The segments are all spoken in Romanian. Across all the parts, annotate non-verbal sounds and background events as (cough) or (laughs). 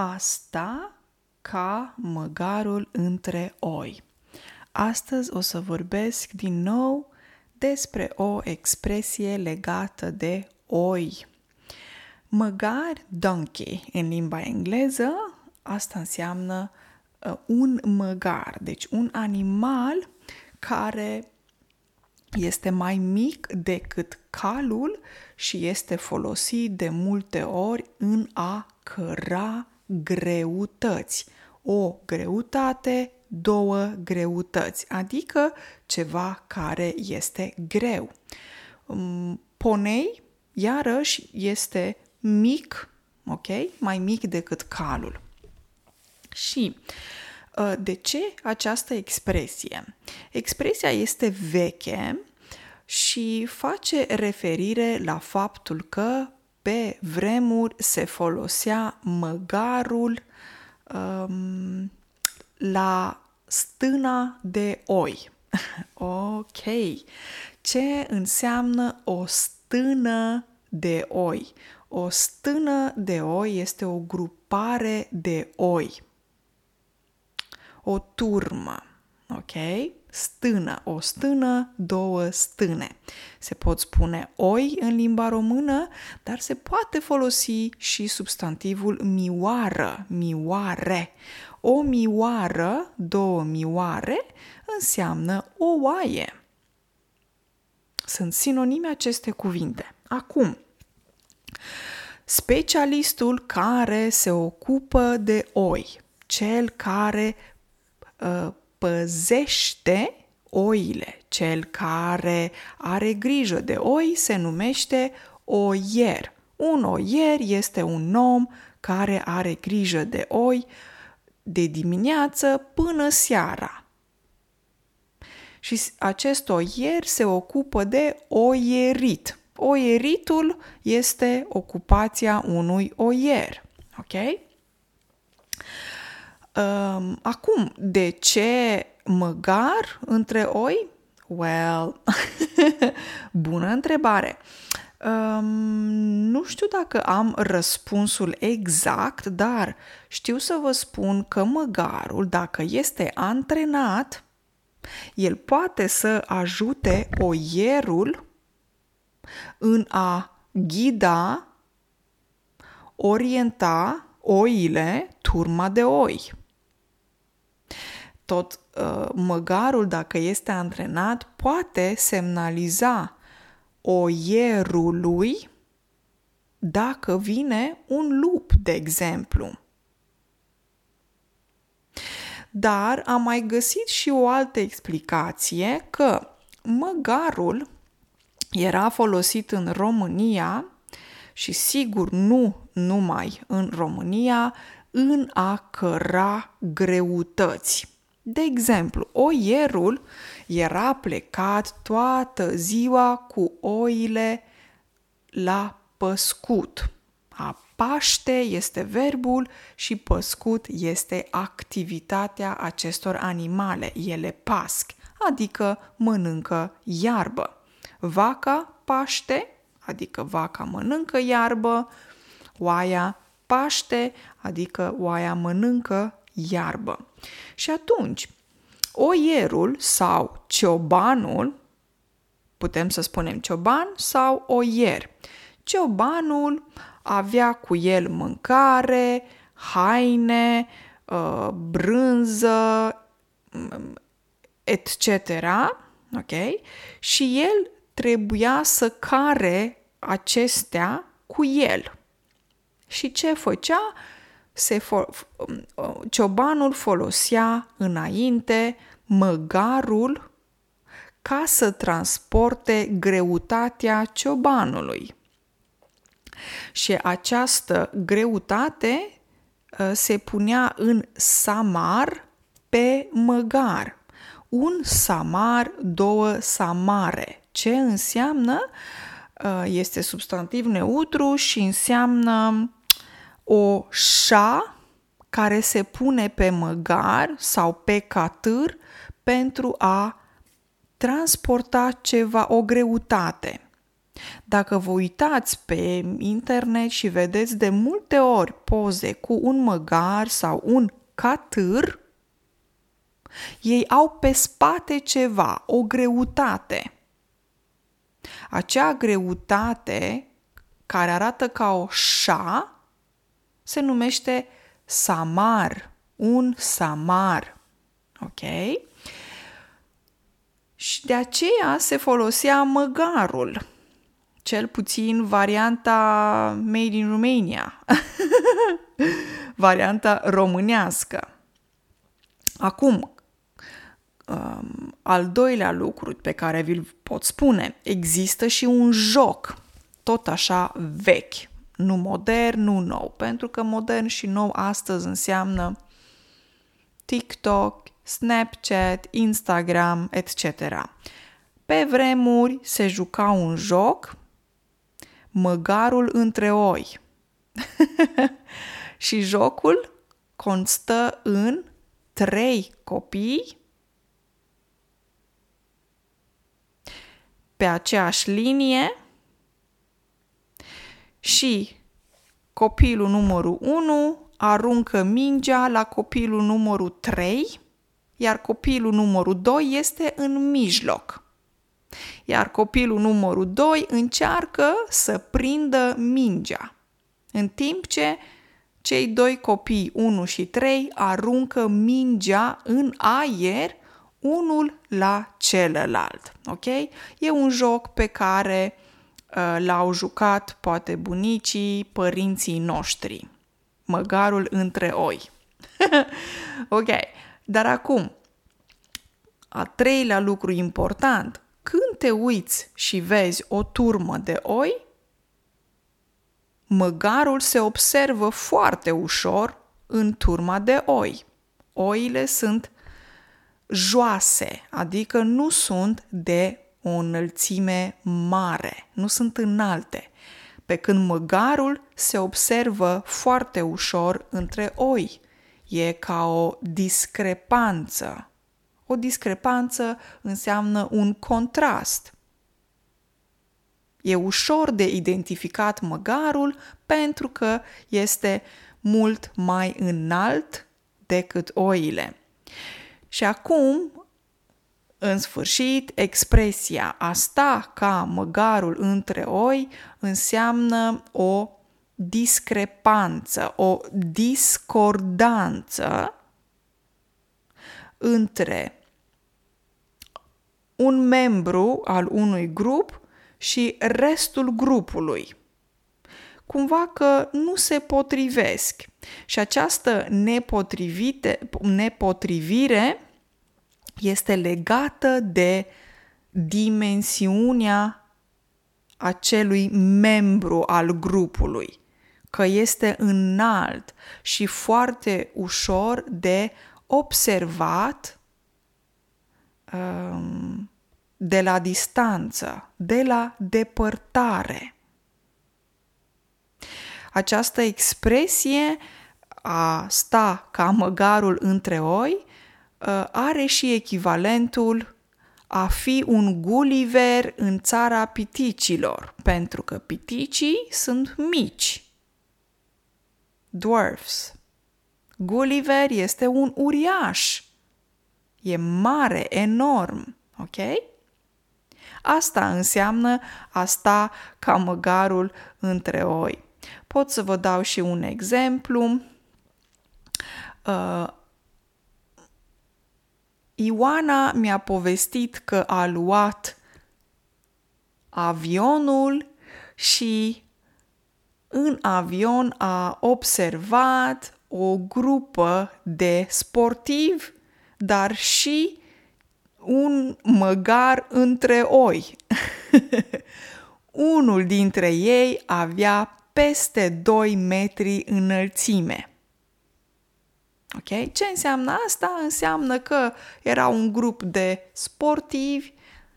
a sta ca măgarul între oi. Astăzi o să vorbesc din nou despre o expresie legată de oi. Măgar, donkey, în limba engleză, asta înseamnă uh, un măgar, deci un animal care este mai mic decât calul și este folosit de multe ori în a căra greutăți. O greutate, două greutăți, adică ceva care este greu. Mm, ponei, iarăși, este mic, ok? Mai mic decât calul. Și ă, de ce această expresie? Expresia este veche și face referire la faptul că pe vremuri se folosea măgarul um, la stâna de oi. (laughs) ok. Ce înseamnă o stână de oi? O stână de oi este o grupare de oi. O turmă. Ok? stână, o stână, două stâne. Se pot spune oi în limba română, dar se poate folosi și substantivul mioară, mioare. O mioară, două mioare, înseamnă o oaie. Sunt sinonime aceste cuvinte. Acum, specialistul care se ocupă de oi, cel care uh, păzește oile. Cel care are grijă de oi se numește oier. Un oier este un om care are grijă de oi de dimineață până seara. Și acest oier se ocupă de oierit. Oieritul este ocupația unui oier. Ok? Um, acum, de ce măgar între oi? Well, (laughs) bună întrebare. Um, nu știu dacă am răspunsul exact, dar știu să vă spun că măgarul, dacă este antrenat, el poate să ajute oierul în a ghida, orienta oile, turma de oi tot uh, măgarul, dacă este antrenat, poate semnaliza oierului dacă vine un lup, de exemplu. Dar am mai găsit și o altă explicație că măgarul era folosit în România și sigur nu numai în România, în a căra greutăți. De exemplu, oierul era plecat toată ziua cu oile la păscut. A paște este verbul și păscut este activitatea acestor animale. Ele pasc, adică mănâncă iarbă. Vaca paște, adică vaca mănâncă iarbă, oaia paște, adică oaia mănâncă iarbă. Și atunci, oierul sau ciobanul, putem să spunem cioban sau oier. Ciobanul avea cu el mâncare, haine, uh, brânză, etc. Ok? Și el trebuia să care acestea cu el. Și ce făcea? Se fo- ciobanul folosea înainte măgarul ca să transporte greutatea ciobanului. Și această greutate ă, se punea în samar pe măgar. Un samar, două samare. Ce înseamnă? Ă, este substantiv neutru și înseamnă o șa care se pune pe măgar sau pe catâr pentru a transporta ceva, o greutate. Dacă vă uitați pe internet și vedeți de multe ori poze cu un măgar sau un catâr, ei au pe spate ceva, o greutate. Acea greutate care arată ca o șa se numește samar, un samar. Ok? Și de aceea se folosea măgarul, cel puțin varianta made in Romania, (laughs) varianta românească. Acum, um, al doilea lucru pe care vi-l pot spune, există și un joc, tot așa vechi, nu modern, nu nou, pentru că modern și nou astăzi înseamnă TikTok, Snapchat, Instagram, etc. Pe vremuri se juca un joc, măgarul între oi. (laughs) și jocul constă în trei copii pe aceeași linie și copilul numărul 1 aruncă mingea la copilul numărul 3, iar copilul numărul 2 este în mijloc. Iar copilul numărul 2 încearcă să prindă mingea, în timp ce cei doi copii, 1 și 3, aruncă mingea în aer unul la celălalt. Ok? E un joc pe care uh, l-au jucat poate bunicii, părinții noștri. Măgarul între oi. (laughs) ok, dar acum, a treilea lucru important, când te uiți și vezi o turmă de oi, măgarul se observă foarte ușor în turma de oi. Oile sunt joase, adică nu sunt de o înălțime mare, nu sunt înalte, pe când măgarul se observă foarte ușor între oi. E ca o discrepanță. O discrepanță înseamnă un contrast. E ușor de identificat măgarul pentru că este mult mai înalt decât oile. Și acum, în sfârșit, expresia a sta ca măgarul între oi înseamnă o discrepanță, o discordanță între un membru al unui grup și restul grupului. Cumva că nu se potrivesc. Și această nepotrivire este legată de dimensiunea acelui membru al grupului, că este înalt și foarte ușor de observat um, de la distanță, de la depărtare. Această expresie a sta ca măgarul între oi uh, are și echivalentul a fi un Gulliver în țara piticilor, pentru că piticii sunt mici. Dwarfs. Gulliver este un uriaș. E mare, enorm, ok? Asta înseamnă a sta ca măgarul între oi. Pot să vă dau și un exemplu. Uh, Ioana mi-a povestit că a luat avionul și în avion a observat o grupă de sportivi, dar și un măgar între oi. (laughs) Unul dintre ei avea peste 2 metri înălțime. Ok? Ce înseamnă asta? Înseamnă că era un grup de sportivi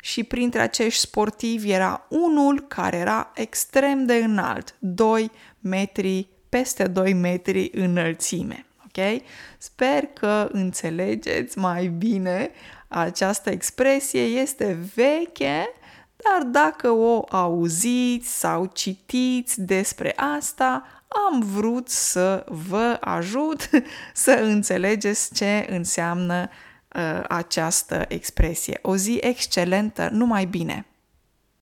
și printre acești sportivi era unul care era extrem de înalt, 2 metri, peste 2 metri înălțime. Ok? Sper că înțelegeți mai bine această expresie. Este veche, dar dacă o auziți sau citiți despre asta, am vrut să vă ajut (laughs) să înțelegeți ce înseamnă uh, această expresie. O zi excelentă, numai bine!